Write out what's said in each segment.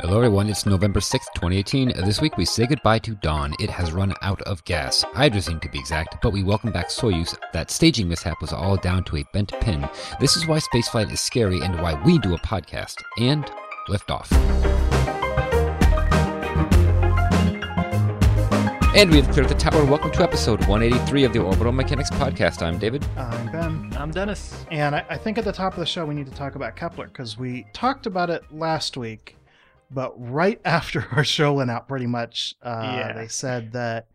Hello, everyone. It's November 6th, 2018. This week we say goodbye to Dawn. It has run out of gas, hydrazine to be exact, but we welcome back Soyuz. That staging mishap was all down to a bent pin. This is why spaceflight is scary and why we do a podcast. And lift off. And we have cleared the tower. Welcome to episode 183 of the Orbital Mechanics Podcast. I'm David. I'm Ben. I'm Dennis. And I, I think at the top of the show, we need to talk about Kepler because we talked about it last week, but right after our show went out, pretty much, uh, Yeah. they said that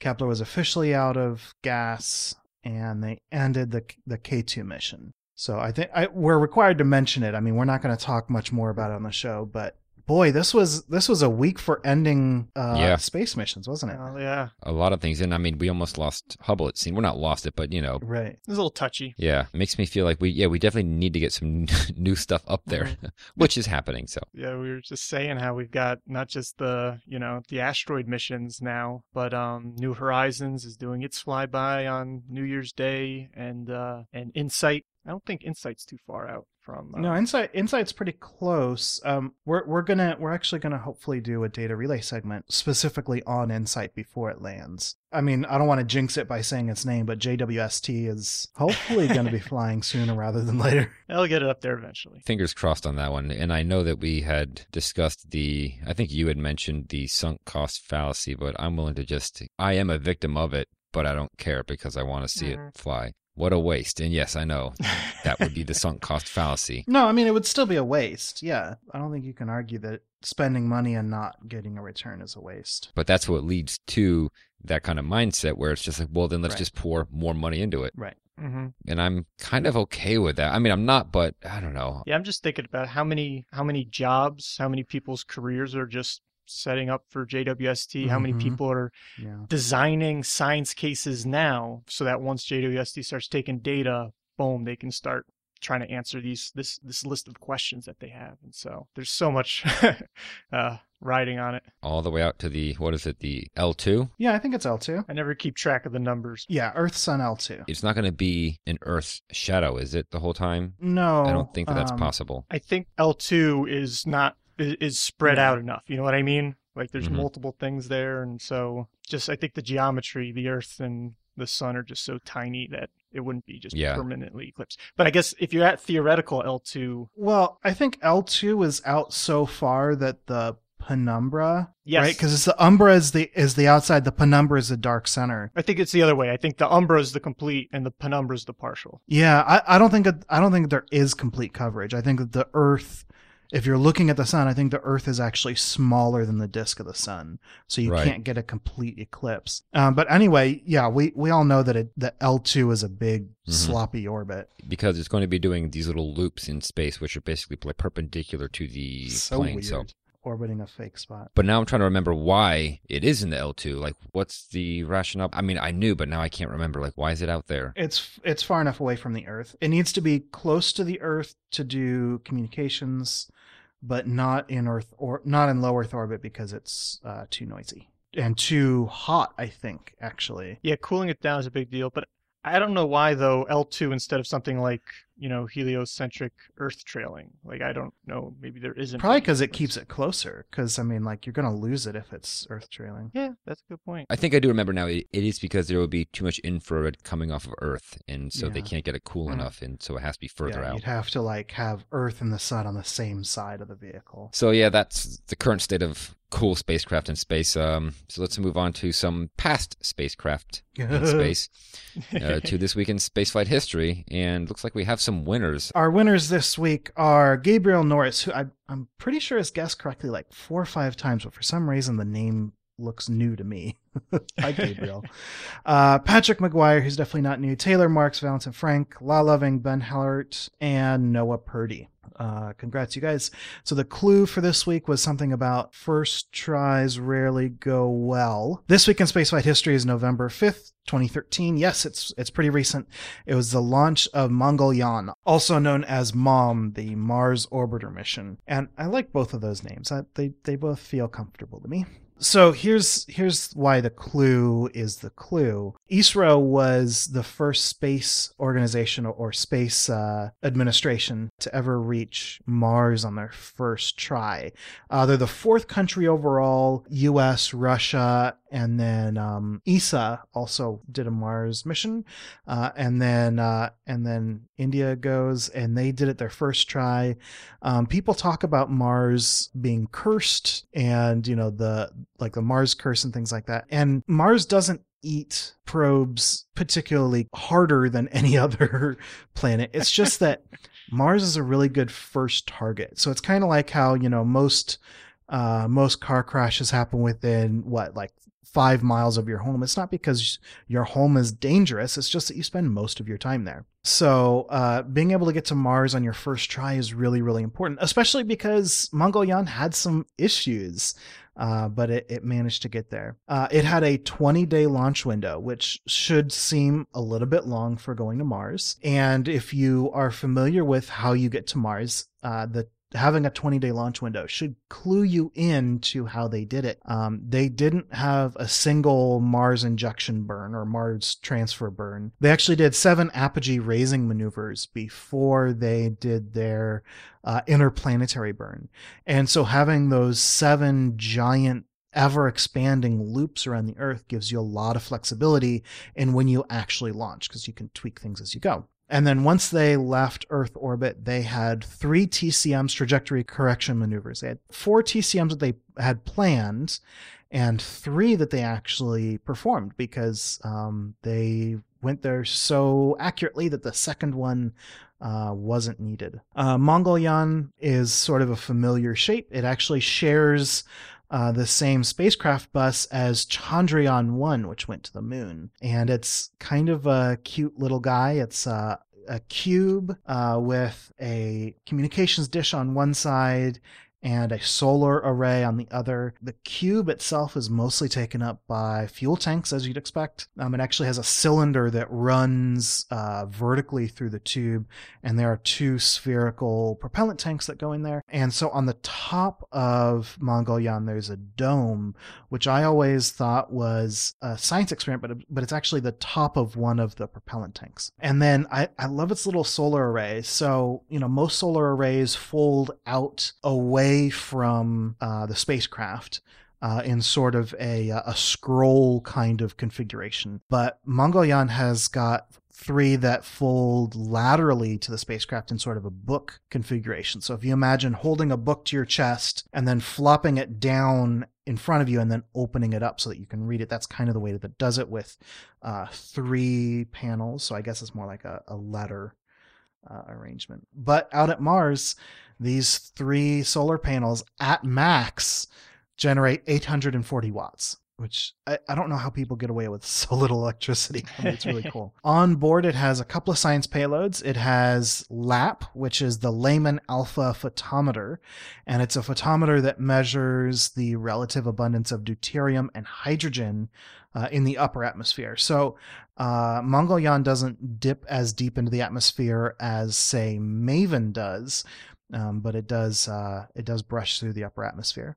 Kepler was officially out of gas and they ended the, the K2 mission. So I think I, we're required to mention it. I mean, we're not going to talk much more about it on the show, but boy, this was this was a week for ending uh, Yeah. space missions, wasn't it? Oh yeah, A lot of things. And I mean, we almost lost Hubble, it seemed. We're not lost it, but, you know, Right. it was a little touchy. yeah, it makes me feel like we, yeah, we definitely need to get some new stuff up there, which is happening. So, Yeah, we were just saying how we've got not just the you know the asteroid missions now, but um, New Horizons is doing its flyby on New Year's Day, and uh, and Insight. I don't think Insight's too far out from. Uh, No, Insight Insight's pretty close. Um, we're we're gonna we're actually gonna hopefully do a data relay segment specifically on Insight before it lands. I mean, I don't want to jinx it by saying its name, but JWST is hopefully going to be flying sooner rather than later. They'll get it up there eventually. fingers crossed on that one. And I know that we had discussed the, I think you had mentioned the sunk cost fallacy, but I'm willing to just, I am a victim of it, but I don't care because I want to see Mhm. it fly. What a waste. And yes, I know that would be the sunk cost fallacy. No, I mean it would still be a waste. Yeah, I don't think you can argue that spending money and not getting a return is a waste. But that's what leads to that kind of mindset where it's just like, well, then let's Right. just pour more money into it. Right. hmm And I'm kind of okay with that. I mean, I'm not, but I don't know. Yeah, I'm just thinking about how many how many jobs, how many people's careers are just setting up for JWST. How many Mhm. people are Yeah. designing science cases now so that once JWST starts taking data, boom, they can start trying to answer these this this list of questions that they have. And so there's so much uh, riding on it. All the way out to the, what is it, the L2? Yeah, I think it's L two. I never keep track of the numbers. Yeah, Earth Sun L two. It's not going to be an Earth shadow, is it, the whole time? No, I don't think that that's um, possible. I think L2 is not is, is spread Yeah. out enough. You know what I mean? Like there's Mhm. multiple things there, and so just I think the geometry, the Earth and the Sun are just so tiny that it wouldn't be just Yeah. permanently eclipsed. But I guess if you're at theoretical L2, Well, I think L2 is out so far that the penumbra, yes, right? Because it's the umbra is the is the outside, the penumbra is the dark center. I think it's the other way. I think the umbra is the complete and the penumbra is the partial. Yeah, I, I don't think it, I don't think there is complete coverage. I think that the Earth, if you're looking at the sun, I think the Earth is actually smaller than the disk of the sun, so you Right. can't get a complete eclipse. Um, but anyway, yeah, we we all know that it that L2 is a big Mhm. sloppy orbit. because it's going to be doing these little loops in space, which are basically perpendicular to the So plane. weird, So, orbiting a fake spot. but now I'm trying to remember why it is in the L2. Like, what's the rationale? I mean, I knew, but now I can't remember. Like, why is it out there? It's it's far enough away from the Earth. It needs to be close to the Earth to do communications, but not in Earth or not in low Earth orbit because it's uh, too noisy and too hot. I think actually. Yeah, cooling it down is a big deal, but I don't know why though L2 instead of something like you know heliocentric Earth trailing. Like I don't know, maybe there isn't. Probably because it keeps it closer. Because I mean, like you're gonna lose it if it's Earth trailing. Yeah, that's a good point. I think I do remember now. It, it is because there will be too much infrared coming off of Earth, and so they can't get it cool Mhm. enough, and so it has to be further yeah, out. you'd have to like have Earth and the Sun on the same side of the vehicle. So yeah, that's the current state of cool spacecraft in space. Um, so let's move on to some past spacecraft in space uh, to this week in spaceflight history, and looks like we have some winners. Our winners this week are Gabriel Norris, who I, I'm pretty sure has guessed correctly like four or five times, but for some reason the name looks new to me. Hi, Gabriel. uh, Patrick McGuire, who's definitely not new. Taylor Marks, Valentin Frank, La Loving, Ben Hellert, and Noah Purdy. Uh, congrats, you guys. So the clue for this week was something about first tries rarely go well. This week in spaceflight history is November 5th, 2013. Yes, it's it's pretty recent. It was the launch of Mangalyaan, also known as MOM, the Mars Orbiter mission. And I like both of those names. I, they they both feel comfortable to me. So here's here's why the clue is the clue. ISRO was the first space organization or space uh, administration to ever reach Mars on their first try. Uh, they're the fourth country overall. U.S., Russia, and then um, ESA also did a Mars mission, uh, and then uh, and then India goes, and they did it their first try. Um, people talk about Mars being cursed, and you know the like the Mars curse and things like that. And Mars doesn't eat probes particularly harder than any other planet. It's just that Mars is a really good first target. So it's kind of like how you know most uh, most car crashes happen within what like five miles of your home. It's not because your home is dangerous. It's just that you spend most of your time there. So uh, being able to get to Mars on your first try is really, really important, especially because Mangalyaan had some issues. Uh, but it, it managed to get there. Uh, it had a 20 day launch window, which should seem a little bit long for going to Mars. And if you are familiar with how you get to Mars, uh, the having a 20 day launch window should clue you in to how they did it. Um, they didn't have a single Mars injection burn or Mars transfer burn. They actually did seven apogee raising maneuvers before they did their uh, interplanetary burn. And so having those seven giant ever expanding loops around the earth gives you a lot of flexibility in when you actually launch because you can tweak things as you go. And then once they left Earth orbit, they had three TCMs trajectory correction maneuvers. They had four TCMs that they had planned and three that they actually performed because um, they went there so accurately that the second one uh, wasn't needed. Uh, Mangalyaan is sort of a familiar shape. It actually shares uh, the same spacecraft bus as Chandrayaan 1, which went to the moon. And it's kind of a cute little guy. It's uh, a cube uh, with a communications dish on one side and a solar array on the other. The cube itself is mostly taken up by fuel tanks, as you'd expect. Um, it actually has a cylinder that runs uh, vertically through the tube, and there are two spherical propellant tanks that go in there. And so on the top of Mangalyaan, there's a dome, which I always thought was a science experiment, but, but it's actually the top of one of the propellant tanks. And then I, I love its little solar array. So, you know, most solar arrays fold out away away from uh, the spacecraft. Uh, in sort of a, a scroll kind of configuration. But Mangalyaan has got three that fold laterally to the spacecraft in sort of a book configuration. So if you imagine holding a book to your chest and then flopping it down in front of you and then opening it up so that you can read it, that's kind of the way that it does it with uh, three panels. So I guess it's more like a, a letter uh, arrangement. But out at Mars, these three solar panels at max generate 840 watts which I, I, don't know how people get away with so little electricity. I mean, it's really cool. On board, it has a couple of science payloads. It has LAP, which is the Lyman Alpha Photometer, and it's a photometer that measures the relative abundance of deuterium and hydrogen uh, in the upper atmosphere. So uh, Mangalyaan doesn't dip as deep into the atmosphere as, say, MAVEN does, um, but it does uh, it does brush through the upper atmosphere.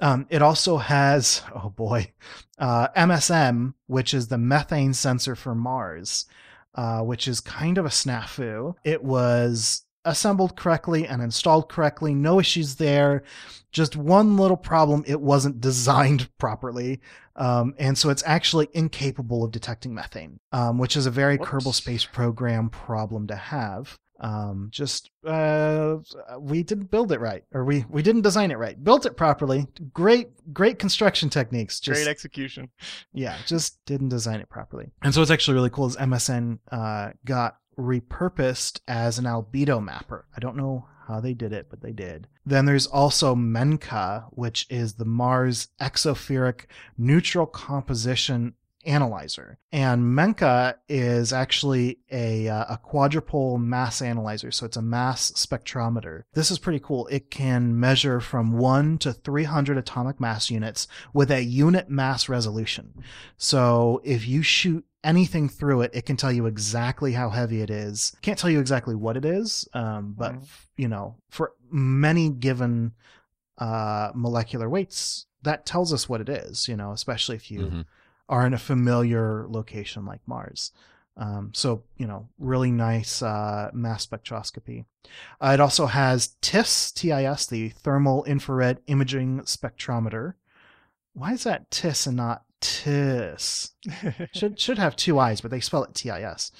Um, it also has oh boy, uh, MSM, which is the methane sensor for Mars, uh, which is kind of a snafu. It was assembled correctly and installed correctly, no issues there. Just one little problem: it wasn't designed properly. Um, and so it's actually incapable of detecting methane, um, which is a very Whoops. Kerbal Space Program problem to have um just uh we didn't build it right or we we didn't design it right. Built it properly great great construction techniques just, great execution. Yeah just didn't design it properly. And so it's actually really cool is MSM uh got repurposed as an albedo mapper. I don't know how they did it but they did. Then there's also MENCA which is the mars exospheric neutral composition analyzer. And MENCA is actually a, uh, a quadrupole mass analyzer. So it's a mass spectrometer. This is pretty cool. It can measure from 1 to 300 atomic mass units with a unit mass resolution. So if you shoot anything through it, it can tell you exactly how heavy it is. Can't tell you exactly what it is, um, but, mm. you know, for many given uh, molecular weights, that tells us what it is, you know, especially if you Mhm. Are in a familiar location like Mars. Um, so, you know, really nice uh, mass spectroscopy. Uh, it also has TIS, TIS, the Thermal Infrared Imaging Spectrometer. Why is that TIS and not TIS? should should have two eyes, but they spell it TIS.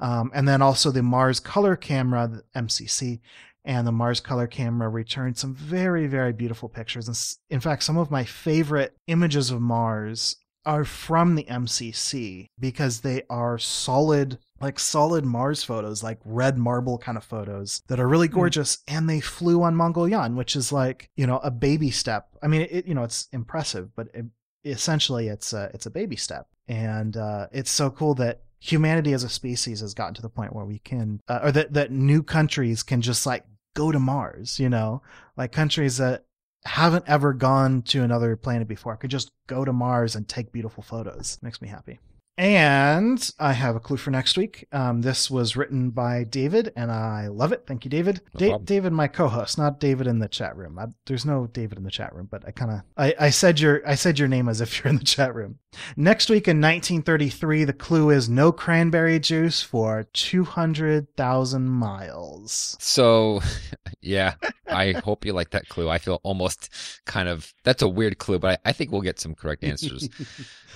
Um, and then also the Mars Color Camera, the MCC, and the Mars Color Camera returned some very very beautiful pictures. And in fact, some of my favorite images of Mars are from the MCC because they are solid like solid Mars photos, like red marble kind of photos that are really gorgeous. And they flew on Mangalyaan, which is like, you know, a baby step. I mean, it, you know, it's impressive, but it, essentially it's a, it's a baby step. And, uh, it's so cool that humanity as a species has gotten to the point where we can, uh, or that, that new countries can just like go to Mars, you know, like countries that haven't ever gone to another planet before I could just go to Mars and take beautiful photos. Makes me happy. And I have a clue for next week. Um, this was written by David, and I love it. Thank you, David. No Da- David, my co-host, not David in the chat room. I, there's no David in the chat room, but I kind of I, I said your I said your name as if you're in the chat room. Next week in 1933, the clue is no cranberry juice for 200,000 miles. So, yeah, I hope you like that clue. I feel almost kind of that's a weird clue, but I, I think we'll get some correct answers.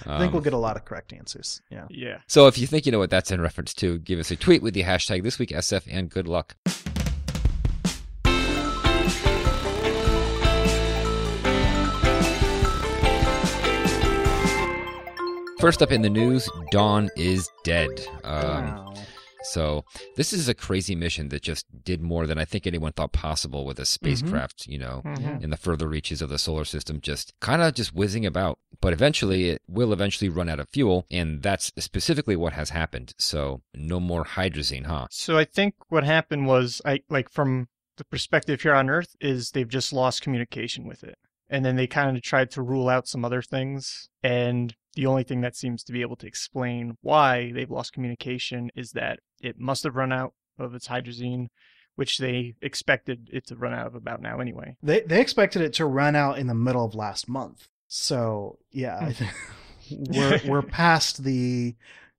I think Um, we'll get a lot of correct answers. Yeah. yeah. So if you think you know what that's in reference to, give us a tweet with the hashtag this week SF and good luck. First up in the news, Dawn is dead. Um, Wow. So this is a crazy mission that just did more than I think anyone thought possible with a spacecraft, you know, Mhm. in the further reaches of the solar system, just kind of just whizzing about. But eventually, it will eventually run out of fuel, and that's specifically what has happened. So no more hydrazine, huh? So I think what happened was, I like from the perspective here on Earth, is they've just lost communication with it, and then they kind of tried to rule out some other things, and the only thing that seems to be able to explain why they've lost communication is that it must have run out of its hydrazine, which they expected it to run out of about now anyway. They they expected it to run out in the middle of last month. So yeah, we're we're past the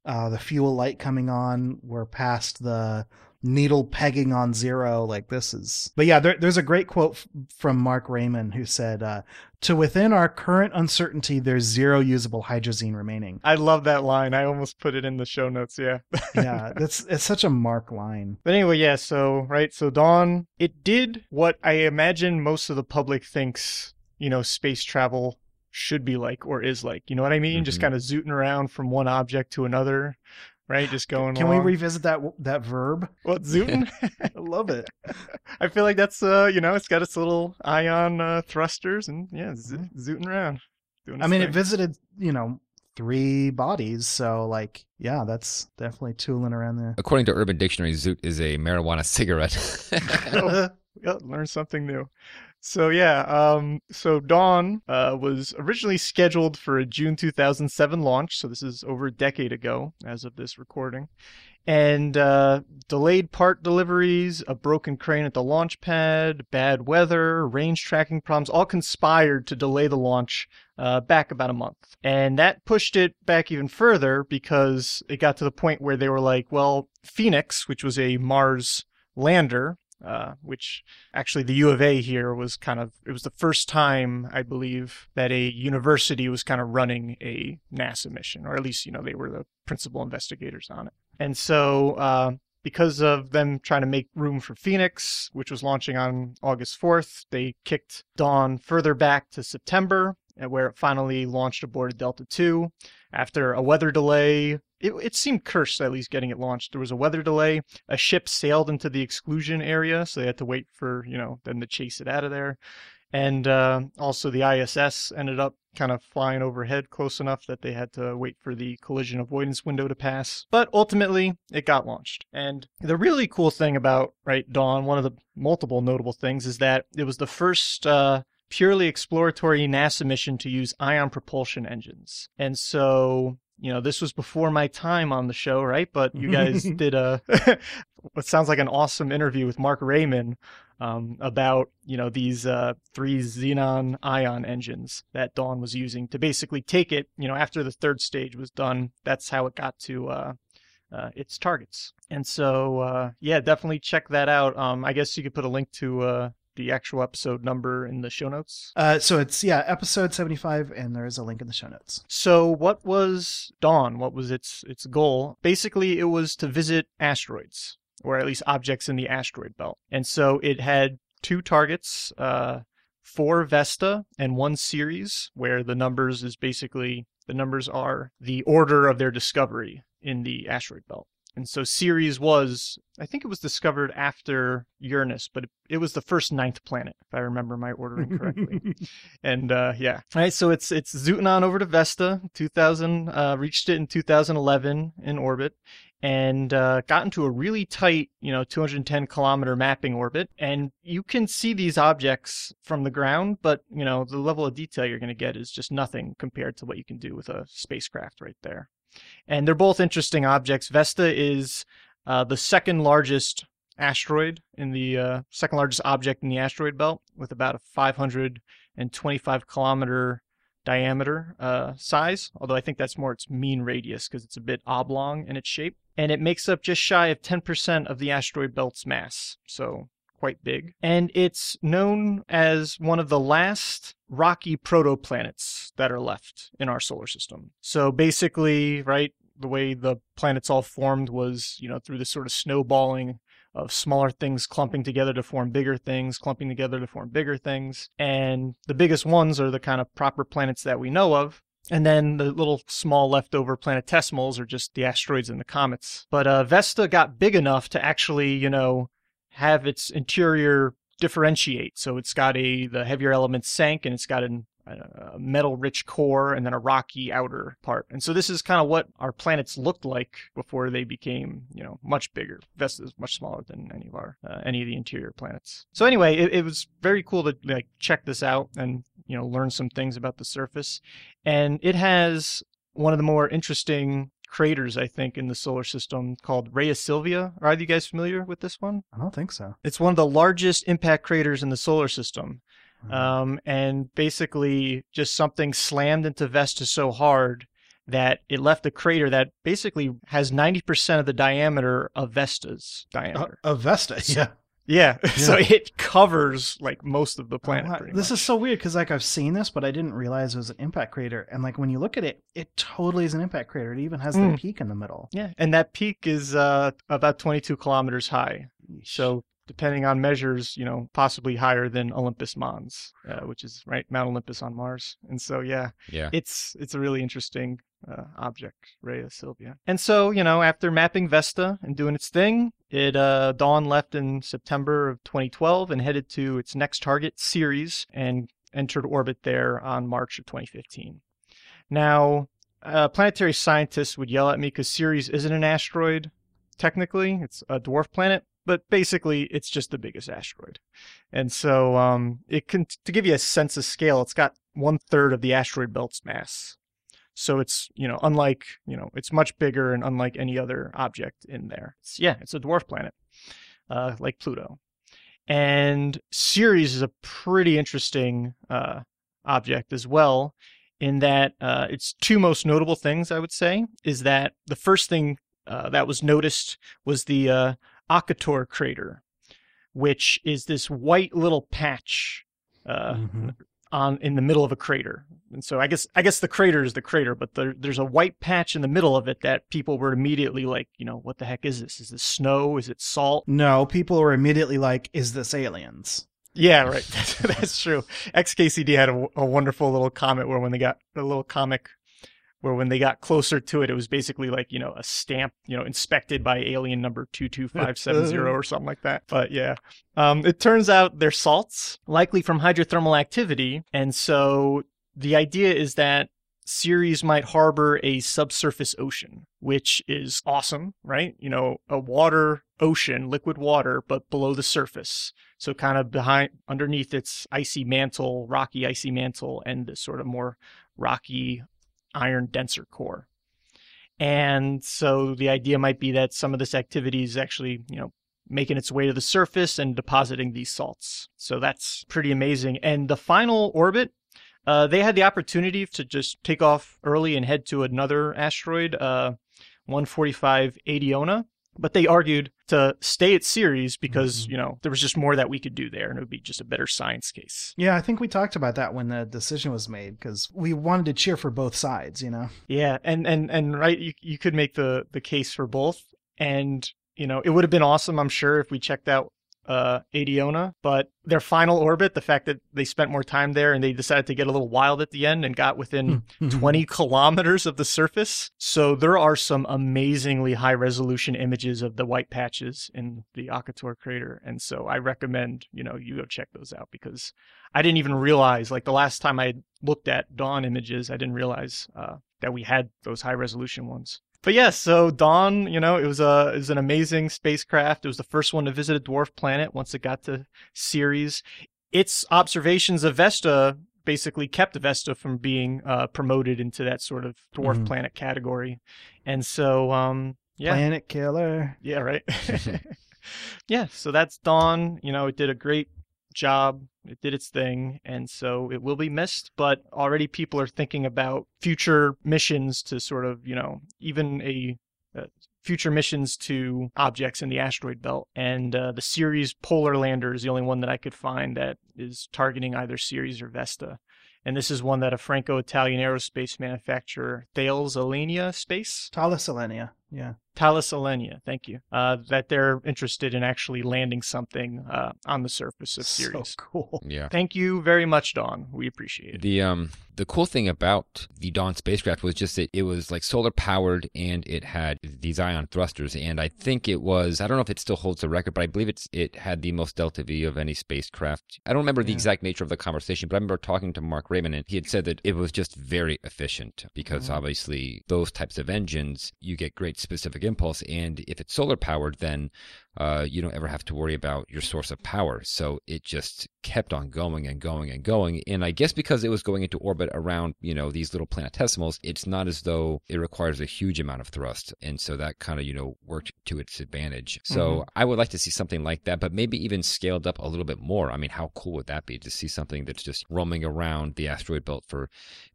uh, the fuel light coming on. We're past the needle pegging on zero. Like this is, but yeah, there, there's a great quote f- from Marc Rayman who said, uh, "To within our current uncertainty, there's zero usable hydrazine remaining." I love that line. I almost put it in the show notes. Yeah. Yeah, that's it's such a Marc line. But anyway, yeah, so right, so Dawn, it did what I imagine most of the public thinks, you know, space travel should be like or is like. You know what I mean? Just Mhm. kind of zooting around from one object to another, right? Just going. Can we revisit that that verb? what zooting? I love it. I feel like that's uh, you know, it's got its little ion uh, thrusters and yeah, zo- Mhm. zooting around. Doing I its mean, it visited, you know, three bodies. So, like, yeah, that's definitely tooling around there. According to Urban Dictionary, Zoot is a marijuana cigarette. Oh. yeah, learn something new. So yeah, um, so Dawn uh, was originally scheduled for a June 2007 launch. So this is over a decade ago, as of this recording, and uh, delayed part deliveries, a broken crane at the launch pad, bad weather, range tracking problems, all conspired to delay the launch uh, back about a month. And that pushed it back even further because it got to the point where they were like, well, Phoenix, which was a Mars lander, uh, which actually the U of A here was kind of, it was the first time, I believe, that a university was kind of running a NASA mission, or at least, you know, they were the principal investigators on it. And so, uh, because of them trying to make room for Phoenix, which was launching on August 4th, they kicked Dawn further back to September, uh, where it finally launched aboard Delta II. After a weather delay, it, it seemed cursed at least getting it launched. There was a weather delay. A ship sailed into the exclusion area, so they had to wait for, you know, them to chase it out of there. And uh, also, the ISS ended up kind of flying overhead close enough that they had to wait for the collision avoidance window to pass. But ultimately, it got launched. And the really cool thing about, right, Dawn, one of the multiple notable things is that it was the first uh, purely exploratory NASA mission to use ion propulsion engines. And so, you know, this was before my time on the show, right? But you guys did a what sounds like an awesome interview with Marc Rayman um, about you know these uh, three xenon ion engines that Dawn was using to basically take it. You know, after the third stage was done, that's how it got to uh, uh, its targets. And so, uh, yeah, definitely check that out. Um, I guess you could put a link to uh, the actual episode number in the show notes. Uh, so it's yeah, episode seventy-five, and there is a link in the show notes. So, what was Dawn? What was its its goal? Basically, it was to visit asteroids, or at least objects in the asteroid belt. And so, it had two targets. Uh, four Vesta and one Ceres, where the numbers is basically the numbers are the order of their discovery in the asteroid belt. And so Ceres was, I think it was discovered after Uranus, but it, it was the first ninth planet, if I remember my ordering correctly. and uh, yeah, all right. So it's it's zooting on over to Vesta. 2000 uh, reached it in 2011 in orbit, and uh, got into a really tight, you know, 210 kilometer mapping orbit. And you can see these objects from the ground, but you know the level of detail you're going to get is just nothing compared to what you can do with a spacecraft right there and they're both interesting objects. Vesta is uh, the second largest asteroid in the uh, second largest object in the asteroid belt, with about a 525 kilometer diameter uh, size. Although I think that's more its mean radius because it's a bit oblong in its shape, and it makes up just shy of 10% of the asteroid belt's mass. So quite big. And it's known as one of the last rocky protoplanets that are left in our solar system. So basically, right, the way the planets all formed was, you know, through this sort of snowballing of smaller things clumping together to form bigger things, clumping together to form bigger things. And the biggest ones are the kind of proper planets that we know of. And then the little small leftover planetesimals are just the asteroids and the comets. But uh, Vesta got big enough to actually, you know, have its interior differentiate. So it's got a the heavier elements sank, and it's got an, a metal rich core and then a rocky outer part. And so this is kind of what our planets looked like before they became, you know, much bigger. Vesta is much smaller than any of our uh, any of the interior planets. So anyway, it, it was very cool to like check this out and you know learn some things about the surface. And it has one of the more interesting craters, I think, in the solar system called Rheasilvia. Are either you guys familiar with this one? I don't think so. It's one of the largest impact craters in the solar system. Mm-hmm. Um, and basically, just something slammed into Vesta so hard that it left a crater that basically has 90% of the diameter of Vesta's diameter. Uh, of Vesta, yeah. Yeah. yeah. so it covers like most of the planet. Oh, this much. is so weird because like I've seen this, but I didn't realize it was an impact crater. And like when you look at it, it totally is an impact crater. It even has mm. the peak in the middle. Yeah, and that peak is uh, about 22 kilometers high. So depending on measures, you know, possibly higher than Olympus Mons, uh, which is right Mount Olympus on Mars. And so, yeah, yeah, it's it's a really interesting uh, object, Rheasilvia. And so, you know, after mapping Vesta and doing its thing, it uh, Dawn left in September of 2012 and headed to its next target, Ceres, and entered orbit there on March of 2015. Now, uh, planetary scientists would yell at me because Ceres isn't an asteroid. Technically, it's a dwarf planet, but basically it's just the biggest asteroid. And so um, it can to give you a sense of scale, it's got one third of the asteroid belt's mass. So it's you know unlike you know it's much bigger and unlike any other object in there. It's, yeah, it's a dwarf planet, uh, like Pluto. And Ceres is a pretty interesting uh, object as well, in that uh, its two most notable things I would say is that the first thing uh, that was noticed was the uh, Occator crater, which is this white little patch uh, mm-hmm. on in the middle of a crater. And so I guess I guess the crater is the crater, but there, there's a white patch in the middle of it that people were immediately like, you know, what the heck is this? Is this snow? Is it salt? No, people were immediately like, is this aliens? Yeah, right. That's, that's true. XKCD had a, a, wonderful little comment where when they got a little comic where when they got closer to it, it was basically like, you know, a stamp, you know, inspected by alien number 22570 or something like that. But yeah, um, it turns out they're salts, likely from hydrothermal activity. And so the idea is that Ceres might harbor a subsurface ocean, which is awesome, right? You know, a water ocean, liquid water, but below the surface. So kind of behind, underneath its icy mantle, rocky icy mantle, and this sort of more rocky iron denser core. And so the idea might be that some of this activity is actually, you know, making its way to the surface and depositing these salts. So that's pretty amazing. And the final orbit, uh, they had the opportunity to just take off early and head to another asteroid, uh, 145 Adeona, but they argued to stay at Ceres because Mhm. you know there was just more that we could do there, and it would be just a better science case. Yeah, I think we talked about that when the decision was made because we wanted to cheer for both sides, you know? Yeah, and and and right, you you could make the the case for both, and you know it would have been awesome, I'm sure, if we checked out uh Adeona, but their final orbit, the fact that they spent more time there and they decided to get a little wild at the end and got within Hmm. 20 kilometers of the surface. So there are some amazingly high resolution images of the white patches in the Occator crater. And so I recommend, you know, you go check those out because I didn't even realize, like the last time I looked at Dawn images, I didn't realize uh, that we had those high resolution ones. But yes, so Dawn, you know, it was a it was an amazing spacecraft. It was the first one to visit a dwarf planet once it got to Ceres. Its observations of Vesta basically kept Vesta from being uh, promoted into that sort of dwarf Mhm. planet category. And so, um, yeah, Planet Killer. yeah, right. yeah, so that's Dawn. You know, it did a great job. It did its thing, and so it will be missed. But already people are thinking about future missions to sort of, you know, even a uh, future missions to objects in the asteroid belt. And uh, the Ceres Polar Lander is the only one that I could find that is targeting either Ceres or Vesta. And this is one that a Franco-Italian aerospace manufacturer, Thales Alenia Space, Thales Alenia. Yeah. Thales Alenia, thank you, uh, that they're interested in actually landing something uh, on the surface of So cool. Yeah. Thank you very much, Dawn. We appreciate it. The um the cool thing about the Dawn spacecraft was just that it was like solar powered and it had these ion thrusters and I think it was I don't know if it still holds the record but I believe it's it had the most delta V of any spacecraft. I don't remember the exact nature of the conversation but I remember talking to Marc Rayman and he had said that it was just very efficient because Mhm. obviously those types of engines you get great specific impulse and if it's solar powered then uh, you don't ever have to worry about your source of power. So it just kept on going and going and going. And I guess because it was going into orbit around, you know, these little planetesimals, it's not as though it requires a huge amount of thrust. And so that kind of, you know, worked to its advantage. So I would like to see something like that, but maybe even scaled up a little bit more. I mean, how cool would that be to see something that's just roaming around the asteroid belt for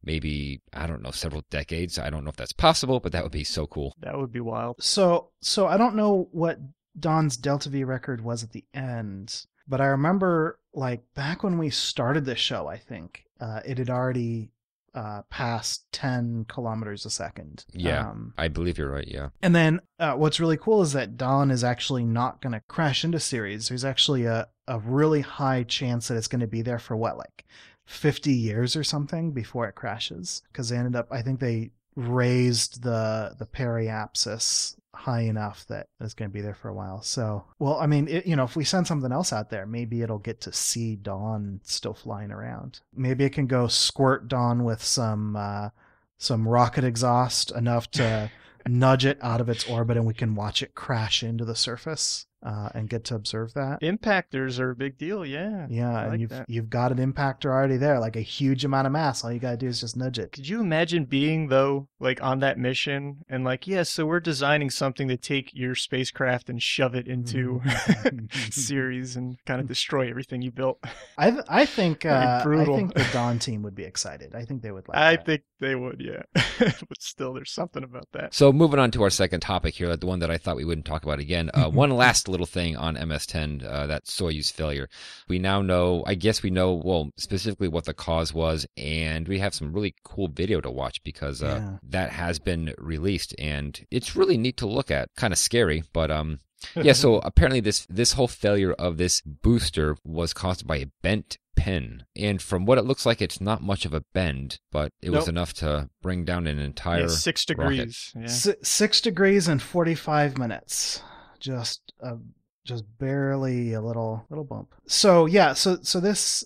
maybe, I don't know, several decades? I don't know if that's possible, but that would be so cool. That would be wild. So, so I don't know what Dawn's Delta V record was at the end, but I remember like back when we started this show, I think uh, it had already uh, passed 10 kilometers a second. Yeah. Um, I believe you're right. Yeah. and then uh, what's really cool is that Don is actually not going to crash into Ceres. There's actually a, a really high chance that it's going to be there for what, like 50 years or something before it crashes. Because they ended up, I think they raised the the periapsis high enough that it's going to be there for a while. So, well, I mean, it, you know, if we send something else out there, maybe it'll get to see Dawn still flying around. Maybe it can go squirt Dawn with some uh, some rocket exhaust enough to nudge it out of its orbit, and we can watch it crash into the surface uh, and get to observe that. Impactors are a big deal. Yeah. Yeah, I and like you've that. you've got an impactor already there, like a huge amount of mass. All you gotta do is just nudge it. Could you imagine being though, like on that mission and like, yeah, so we're designing something to take your spacecraft and shove it into Ceres and kind of destroy everything you built. I th- I think That'd uh, I think the Dawn team would be excited. I think they would like. I that. think they would, yeah. but still, there's something about that. So moving on to our second topic here, the one that I thought we wouldn't talk about again. Uh, one last little thing on MS-10, uh, that Soyuz failure. We now know, I guess we know, well, specifically what the cause was, and we have some really cool video to watch because uh, Yeah. that has been released, and it's really neat to look at. Kind of scary, but um, yeah. So apparently, this this whole failure of this booster was caused by a bent pin, and from what it looks like, it's not much of a bend, but it was enough to bring down an entire. yeah, six degrees. Yeah. S- six degrees and forty five minutes. Just a just barely a little little bump. So yeah, so so this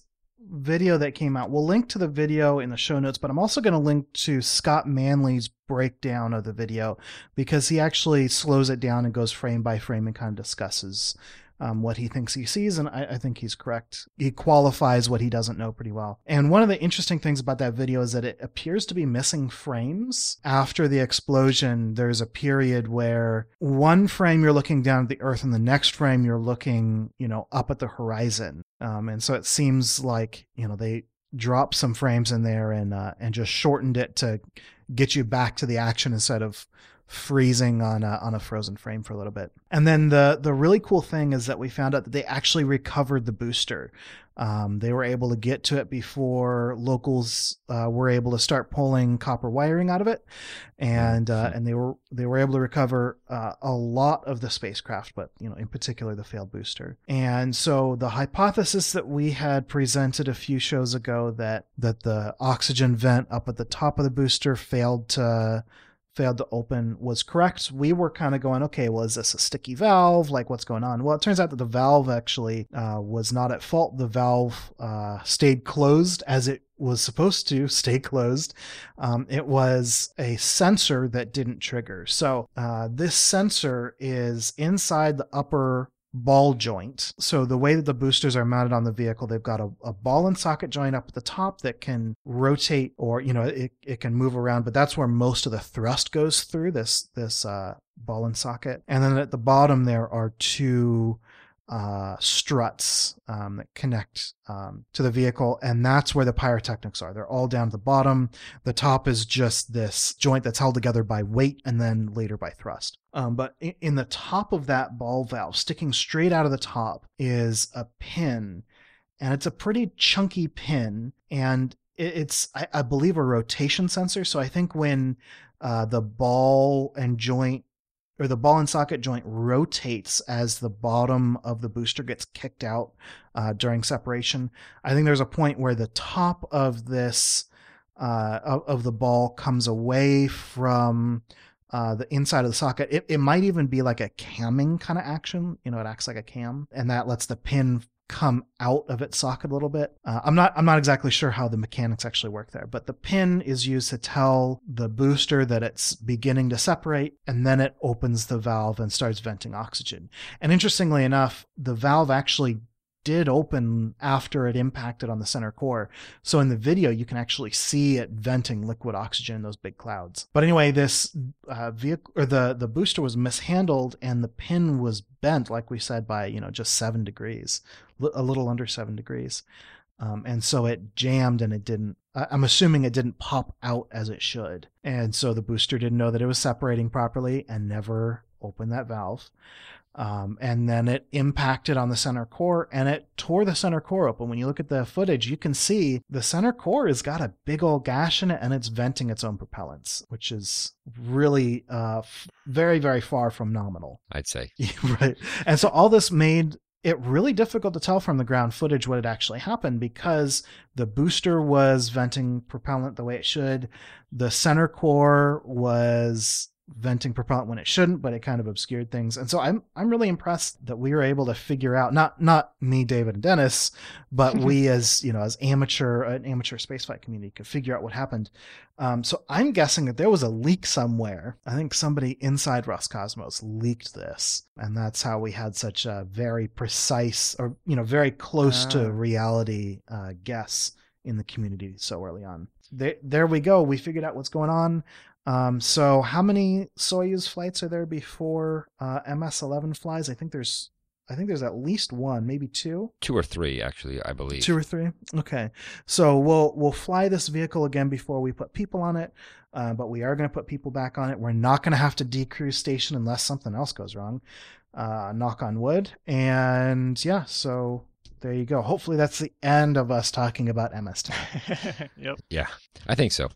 video that came out, we'll link to the video in the show notes, but I'm also going to link to Scott Manley's breakdown of the video because he actually slows it down and goes frame by frame and kind of discusses um, what he thinks he sees, and I, I think he's correct. He qualifies what he doesn't know pretty well. And one of the interesting things about that video is that it appears to be missing frames. After the explosion, there's a period where one frame you're looking down at the Earth, and the next frame you're looking, you know, up at the horizon. Um, and so it seems like you know they dropped some frames in there and uh, and just shortened it to get you back to the action instead of freezing on a, on a frozen frame for a little bit. And then the the really cool thing is that we found out that they actually recovered the booster. Um, they were able to get to it before locals uh, were able to start pulling copper wiring out of it, and uh, and they were they were able to recover uh, a lot of the spacecraft, but you know in particular the failed booster. And so the hypothesis that we had presented a few shows ago that that the oxygen vent up at the top of the booster failed to failed to open was correct. We were kind of going, okay, well, is this a sticky valve? Like, what's going on? Well, it turns out that the valve actually uh, was not at fault. The valve uh, stayed closed as it was supposed to stay closed. Um, it was a sensor that didn't trigger. So, uh, this sensor is inside the upper ball joint. So the way that the boosters are mounted on the vehicle, they've got a, a, ball and socket joint up at the top that can rotate or, you know, it, it can move around, but that's where most of the thrust goes through this, this, uh, ball and socket. And then at the bottom there are two uh, struts um, that connect um, to the vehicle, and that's where the pyrotechnics are. They're all down at the bottom. The top is just this joint that's held together by weight and then later by thrust. Um, but in, in the top of that ball valve, sticking straight out of the top, is a pin, and it's a pretty chunky pin, and it's I, I believe a rotation sensor. So I think when uh, the ball and joint or the ball and socket joint rotates as the bottom of the booster gets kicked out uh, during separation. I think there's a point where the top of this uh, of, of, the ball comes away from uh, the inside of the socket. It, it might even be like a camming kind of action. You know, it acts like a cam, and that lets the pin come out of its socket a little bit. Uh, I'm not I'm not exactly sure how the mechanics actually work there, but the pin is used to tell the booster that it's beginning to separate, and then it opens the valve and starts venting oxygen. And interestingly enough, the valve actually did open after it impacted on the center core. So in the video, you can actually see it venting liquid oxygen in those big clouds. But anyway, this uh, vehicle or the the booster was mishandled, and the pin was bent, like we said, by you know just seven degrees, a little under seven degrees. Um, and so it jammed and it didn't i'm assuming it didn't pop out as it should and so the booster didn't know that it was separating properly and never opened that valve um, and then it impacted on the center core and it tore the center core open. When you look at the footage, you can see the center core has got a big old gash in it and it's venting its own propellants, which is really uh, very, very far from nominal. I'd say. right. And so all this made it really difficult to tell from the ground footage what had actually happened because the booster was venting propellant the way it should. The center core was venting propellant when it shouldn't, but it kind of obscured things. And so I'm I'm really impressed that we were able to figure out not not me, David, and Dennis, but we as you know as amateur an amateur spaceflight community could figure out what happened. Um, so I'm guessing that there was a leak somewhere. I think somebody inside Roscosmos leaked this, and that's how we had such a very precise or you know very close to ah. reality uh, guess in the community so early on. There, there we go. We figured out what's going on. Um, so how many Soyuz flights are there before uh, MS-11 flies? I think there's I think there's at least one, maybe two. Two or three, actually, I believe. Two or three. Okay, so we'll we'll fly this vehicle again before we put people on it, uh, but we are going to put people back on it. We're not going to have to decrease station unless something else goes wrong. Uh, knock on wood. And yeah, so there you go. Hopefully that's the end of us talking about MS-10. yep. Yeah, I think so.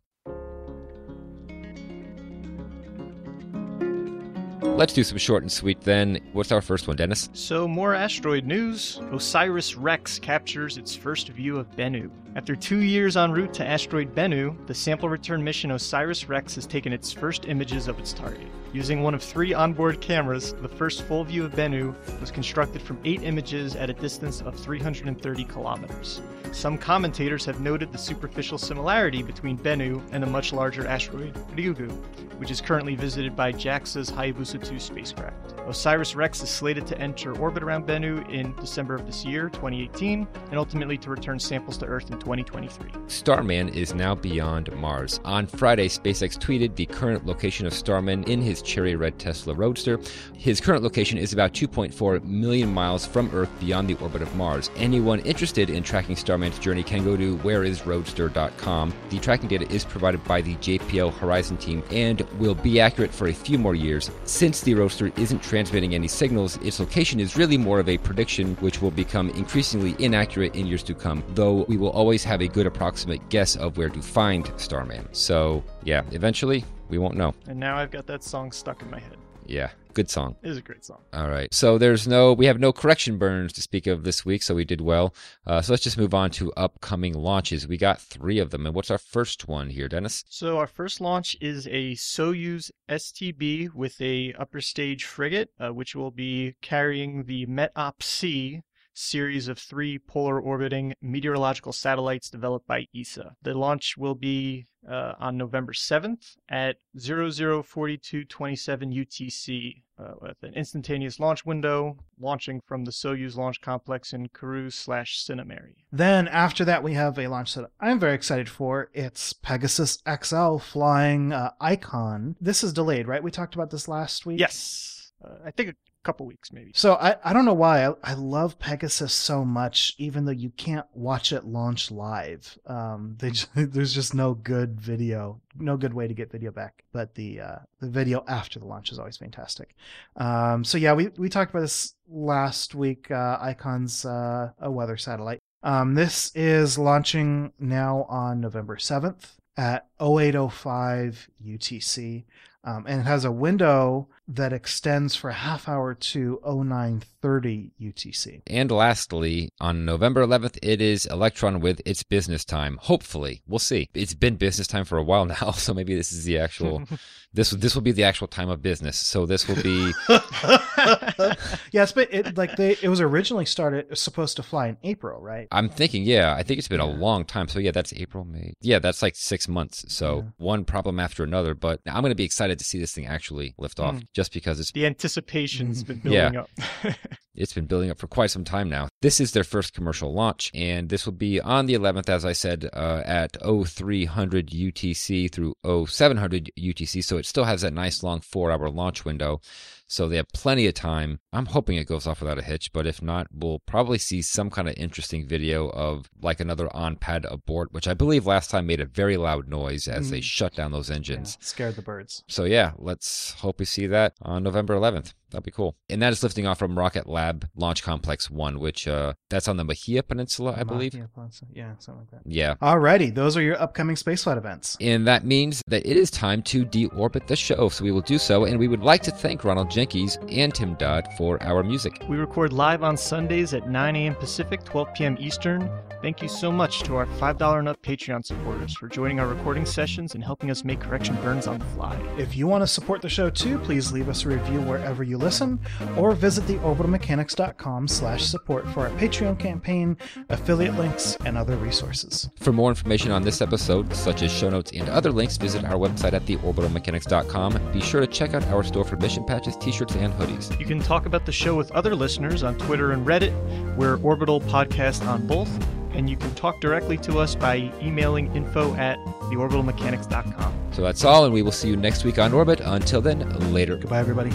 Let's do some short and sweet then. What's our first one, Dennis? So, more asteroid news. OSIRIS REx captures its first view of Bennu. After two years en route to asteroid Bennu, the sample return mission OSIRIS-REx has taken its first images of its target. Using one of three onboard cameras, the first full view of Bennu was constructed from eight images at a distance of 330 kilometers. Some commentators have noted the superficial similarity between Bennu and the much larger asteroid Ryugu, which is currently visited by JAXA's Hayabusa 2 spacecraft. OSIRIS-REx is slated to enter orbit around Bennu in December of this year, 2018, and ultimately to return samples to Earth in 2023. Starman is now beyond Mars. On Friday, SpaceX tweeted the current location of Starman in his cherry red Tesla Roadster. His current location is about 2.4 million miles from Earth beyond the orbit of Mars. Anyone interested in tracking Starman's journey can go to whereisroadster.com. The tracking data is provided by the JPL Horizon team and will be accurate for a few more years. Since the Roadster isn't transmitting any signals, its location is really more of a prediction which will become increasingly inaccurate in years to come, though we will always have a good approximate guess of where to find Starman. So, yeah, eventually we won't know. And now I've got that song stuck in my head. Yeah, good song. It is a great song. All right. So there's no, we have no correction burns to speak of this week, so we did well. Uh, so let's just move on to upcoming launches. We got three of them. And what's our first one here, Dennis? So our first launch is a Soyuz STB with a upper stage Fregat, uh, which will be carrying the METOP C series of three polar orbiting meteorological satellites developed by ESA. The launch will be uh, on November 7th at 004227 UTC uh, with an instantaneous launch window launching from the Soyuz launch complex in Kourou slash Sinnamary. Then after that, we have a launch that I'm very excited for. It's Pegasus XL flying uh, Icon. This is delayed, right? We talked about this last week. Yes. Uh, I think couple weeks maybe. So I, I don't know why I, I love Pegasus so much, even though you can't watch it launch live. Um, they just, there's just no good video, no good way to get video back. But the uh, the video after the launch is always fantastic. Um, so yeah, we we talked about this last week. Uh, Icon's uh, a weather satellite. Um, this is launching now on November 7th at 0805 UTC. Um, and it has a window that extends for a half hour to 0930 UTC. And lastly, on November 11th, it is Electron with its business time. Hopefully, we'll see. It's been business time for a while now, so maybe this is the actual this this will be the actual time of business. So this will be yes, but it like they it was originally started supposed to fly in April, right? I'm thinking, yeah, I think it's been yeah. a long time. So yeah, that's April, May. Yeah, that's like six months. So yeah. one problem after another. But I'm going to be excited to see this thing actually lift off, mm. Just because it's the anticipation's been building yeah. up. It's been building up for quite some time now. This is their first commercial launch, and this will be on the 11th, as I said, uh, at 0300 UTC through 0700 UTC. So it still has that nice long four hour launch window. So they have plenty of time. I'm hoping it goes off without a hitch, but if not, we'll probably see some kind of interesting video of like another on pad abort, which I believe last time made a very loud noise as mm. they shut down those engines. Yeah, scared the birds. So yeah, let's hope we see that on November 11th. That'd be cool. And that is lifting off from Rocket Lab Launch Complex 1, which uh that's on the Mahia Peninsula, I believe. Yeah, something like that. Yeah. Alrighty, those are your upcoming spaceflight events. And that means that it is time to deorbit the show. So we will do so, and we would like to thank Ronald Jenkins and Tim Dodd for our music. We record live on Sundays at 9 a.m. Pacific, 12 p.m. Eastern. Thank you so much to our $5 and up Patreon supporters for joining our recording sessions and helping us make correction burns on the fly. If you want to support the show too, please leave us a review wherever you listen, or visit theorbitalmechanics.com slash support for our Patreon campaign, affiliate links, and other resources. For more information on this episode, such as show notes and other links, visit our website at theorbitalmechanics.com. Be sure to check out our store for mission patches, t-shirts, and hoodies. You can talk about the show with other listeners on Twitter and Reddit. We're Orbital Podcast on both and you can talk directly to us by emailing info at theorbitalmechanics.com. So that's all, and we will see you next week on Orbit. Until then, later. Goodbye, everybody.